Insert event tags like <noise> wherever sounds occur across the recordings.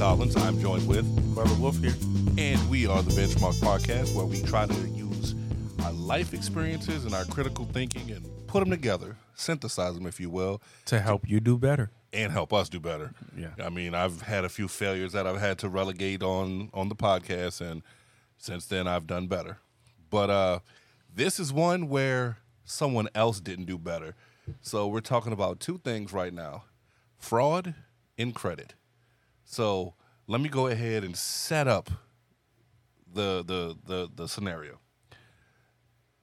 Collins. I'm joined with Brother Wolf here. and we are the Benchmark Podcast, where we try to use our life experiences and our critical thinking and put them together, synthesize them, if you will, To help you do better. and help us do better. Yeah. I mean, I've had a few failures that I've had to relegate on on the podcast, and since then I've done better. But uh, this is one where someone else didn't do better. So we're talking about two things right now: fraud and credit. So let me go ahead and set up the the the the scenario.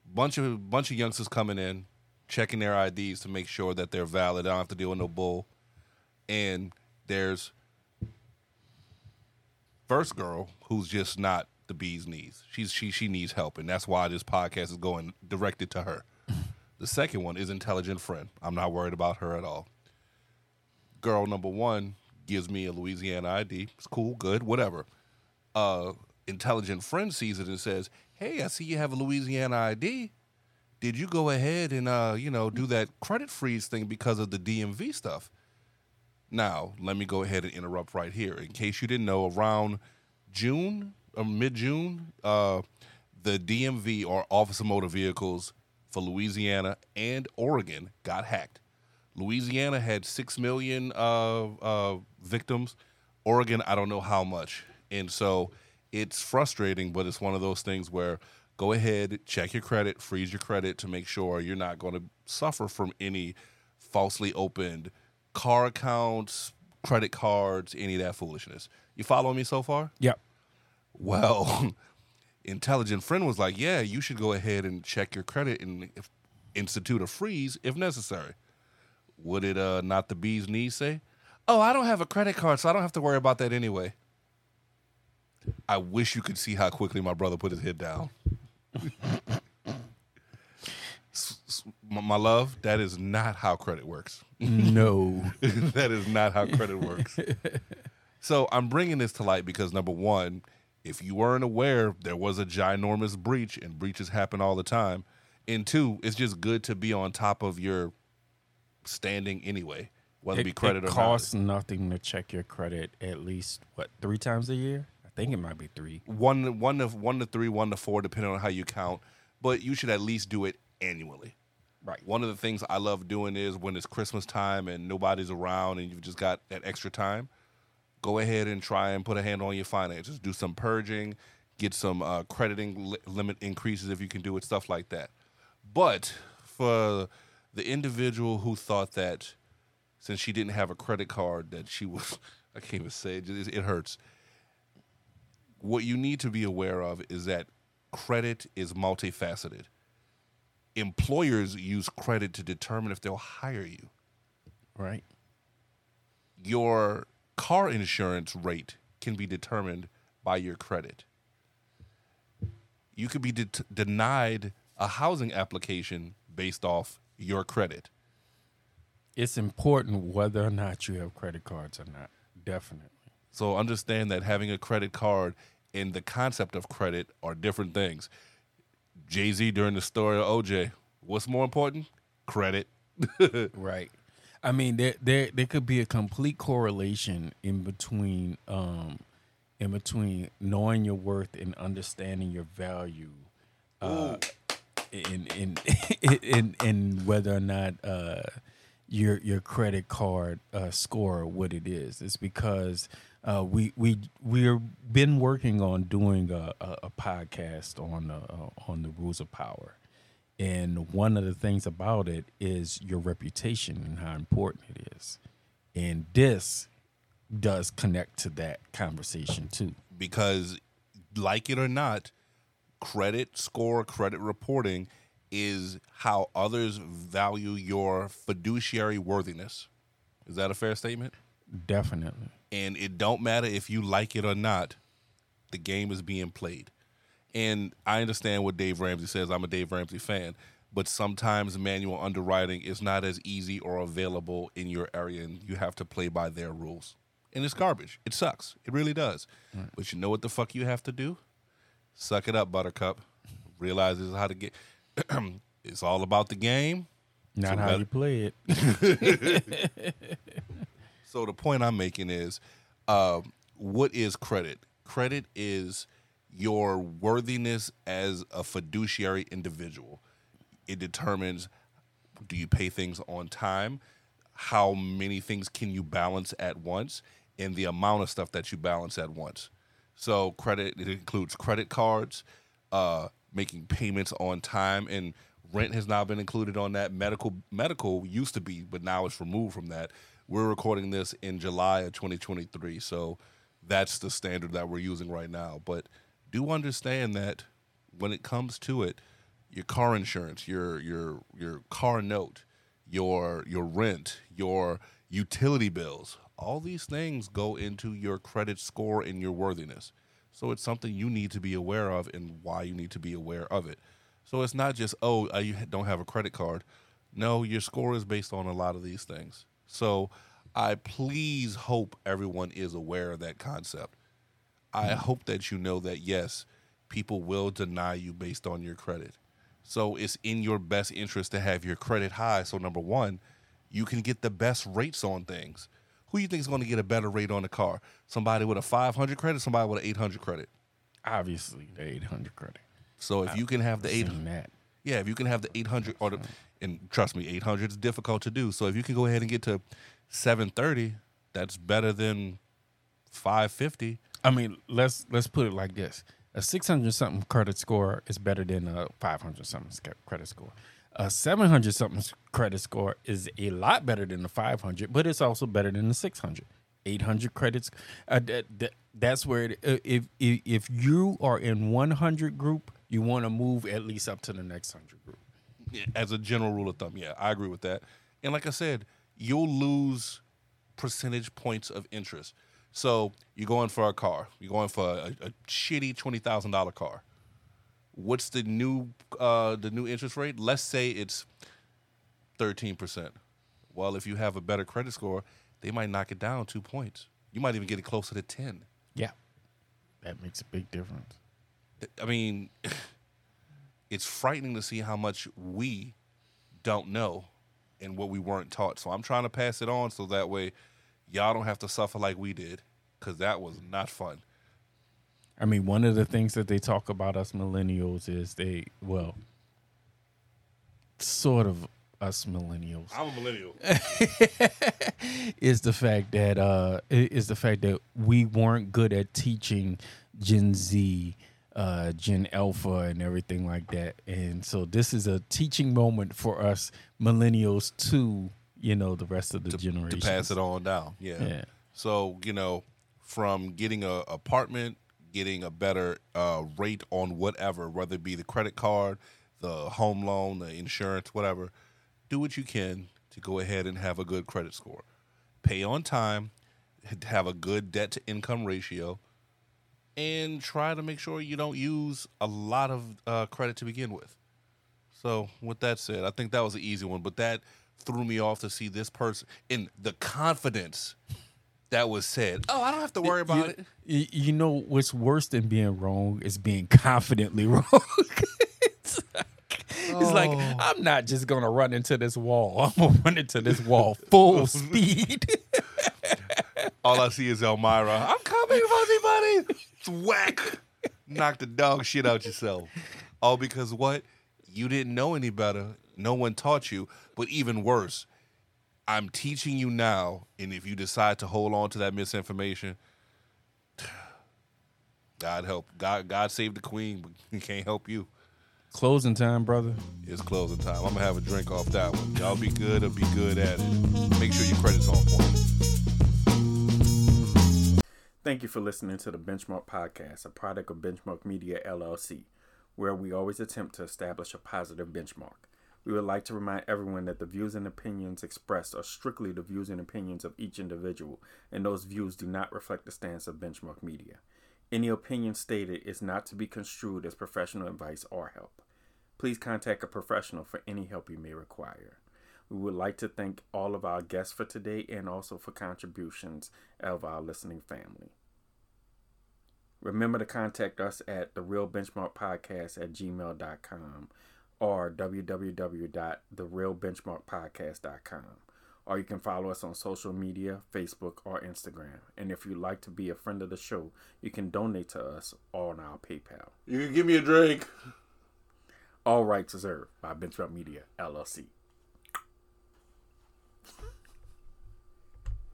Bunch of bunch of youngsters coming in, checking their IDs to make sure that they're valid. I don't have to deal with no bull. And there's first girl who's just not the bee's knees. She's she she needs help, and that's why this podcast is going directed to her. the second one is intelligent friend. I'm not worried about her at all. Girl number one gives me a Louisiana ID. It's cool, good, whatever. Uh, intelligent friend sees it and says, "Hey, I see you have a Louisiana ID. Did you go ahead and uh, you know do that credit freeze thing because of the DMV stuff?" Now, let me go ahead and interrupt right here. In case you didn't know, around June or mid June, uh, the DMV or Office of Motor Vehicles for Louisiana and Oregon got hacked. Louisiana had six million uh, uh, victims. Oregon, I don't know how much, and so it's frustrating. But it's one of those things where go ahead, check your credit, freeze your credit to make sure you're not going to suffer from any falsely opened car accounts, credit cards, any of that foolishness. You following me so far? Yep. Well, <laughs> intelligent friend was like, "Yeah, you should go ahead and check your credit and if, institute a freeze if necessary." Would it uh, not the bee's knees say? Oh, I don't have a credit card, so I don't have to worry about that anyway. I wish you could see how quickly my brother put his head down. S- s- my my love, that is not how credit works. No. <laughs> that is not how credit works. so I'm bringing this to light because number one, if you weren't aware, there was a ginormous breach, and breaches happen all the time. And two, it's just good to be on top of your standing anyway, whether it, be credit it or costs nothing to check your credit at least what three times a year. I think it might be three. One, one to one to three, one to four, depending on how you count. But you should at least do it annually. Right. One of the things I love doing is when it's Christmas time and nobody's around and you've just got that extra time, go ahead and try and put a handle on your finances. Do some purging, get some uh, crediting li- limit increases if you can do it, stuff like that. But for the individual who thought that since she didn't have a credit card that she <laughs> was, I can't even say it, it hurts. What you need to be aware of is that credit is multifaceted employers use credit to determine if they'll hire you. Right. Your car insurance rate can be determined by your credit. You could be det denied a housing application based off your credit. It's important whether or not you have credit cards or not. Definitely. So understand that having a credit card and the concept of credit are different things. Jay Z during the story of OJ, what's more important? Credit. <laughs> Right. I mean, there there there could be a complete correlation in between um in between knowing your worth and understanding your value. Uh in <laughs> in in in whether or not uh your your credit card uh score what it is. It's because uh, we we we're been working on doing a, a, a podcast on uh, on the rules of power, and one of the things about it is your reputation and how important it is, and this does connect to that conversation too. because like it or not credit score credit reporting is how others value your fiduciary worthiness. Is that a fair statement? Definitely, and it don't matter if you like it or not the game is being played. And i understand what dave ramsey says. I'm a dave ramsey fan. But sometimes manual underwriting is not as easy or available in your area and you have to play by their rules. And it's garbage. It sucks. It really does. But you know what the fuck you have to do? Suck it up buttercup. Realize this is how to get <clears throat> it's all about the game not So how that- you play it. <laughs> <laughs> So the point I'm making is, uh, what is credit? Credit is your worthiness as a fiduciary individual. It determines do you pay things on time? How many things can you balance at once? And the amount of stuff that you balance at once. So credit it includes credit cards, uh, making payments on time, and rent has now been included on that. Medical medical used to be, but now it's removed from that. We're recording this in July of 2023, so that's the standard that we're using right now. But do understand that when it comes to it, your car insurance, your your your car note, your your rent, your utility bills, all these things go into your credit score and your worthiness. So it's something you need to be aware of and why you need to be aware of it. So it's not just oh you don't have a credit card. No, your score is based on a lot of these things. So I please hope everyone is aware of that concept. I hmm. hope that you know that yes, people will deny you based on your credit. So it's in your best interest to have your credit high. So number one, you can get the best rates on things. Who you think is going to get a better rate on the car? Somebody with a 500 credit, somebody with an 800 credit. Obviously, the 800 credit. So if you can have the eight, Seen that. yeah, if you can have the 800 or the, and trust me, 800 is difficult to do. So if you can go ahead and get to 730, that's better than 550. I mean, let's let's put it like this: a six hundred something credit score is better than a five hundred something credit score. A seven hundred something credit score is a lot better than the five hundred, but it's also better than the six hundred. Eight hundred credits. Uh, that, that, that's where it, uh, if, if if you are in one hundred group, you want to move at least up to the next hundred group. as a general rule of thumb. Yeah, I agree with that. And like I said, you'll lose percentage points of interest. So you're going for a car. You're going for a, a shitty twenty thousand dollar car. What's the new uh, the new interest rate? Let's say it's thirteen percent. Well, if you have a better credit score, they might knock it down two points. You might even get it closer to ten. Yeah, that makes a big difference. I mean, <laughs> it's frightening to see how much we don't know and what we weren't taught. So I'm trying to pass it on so that way y'all don't have to suffer like we did because that was not fun. I mean, one of the things that they talk about us millennials is they, well, sort of us millennials I'm a millennial. <laughs> is the fact that uh is the fact that we weren't good at teaching Gen Z, uh, Gen Alpha, and everything like that. And so this is a teaching moment for us millennials to you know the rest of the to, generation to pass it on down. Yeah. Yeah. So you know, from getting a apartment, getting a better uh, rate on whatever, whether it be the credit card, the home loan, the insurance, whatever, do what you can to go ahead and have a good credit score. Pay on time, have a good debt to income ratio, and try to make sure you don't use a lot of uh, credit to begin with. So, with that said, I think that was an easy one, but that threw me off to see this person in the confidence that was said. Oh, I don't have to worry about you, it. y- You know what's worse than being wrong is being <laughs> confidently wrong. <laughs> it's like, it's like, Oh. I'm not just gonna run into this wall. <laughs> I'm gonna run into this wall full speed. All I see is Elmyra. I'm coming, fuzzy buddy. It's whack. Knock the dog shit out yourself. All because what? You didn't know any better. No one taught you. But even worse, I'm teaching you now, and if you decide to hold on to that misinformation, <sighs> God help. God God save the queen, but <laughs> he can't help you. Closing time, brother. It's closing time. I'm gonna have a drink off that one. Y'all be good or be good at it. Make sure your credit's on point. Thank you for listening to the Benchmark Podcast, a product of Benchmark Media LLC, where we always attempt to establish a positive benchmark. We would like to remind everyone that the views and opinions expressed are strictly the views and opinions of each individual, and those views do not reflect the stance of Benchmark Media. Any opinion stated is not to be construed as professional advice or help. Please contact a professional for any help you may require. We would like to thank all of our guests for today and also for contributions of our listening family. Remember to contact us at the real benchmark podcast at gmail.com or www.therealbenchmarkpodcast.com. or you can follow us on social media, Facebook or Instagram. And if you'd like to be a friend of the show, you can donate to us on our PayPal. You can give me a drink. All rights reserved by Bench Media, LLC.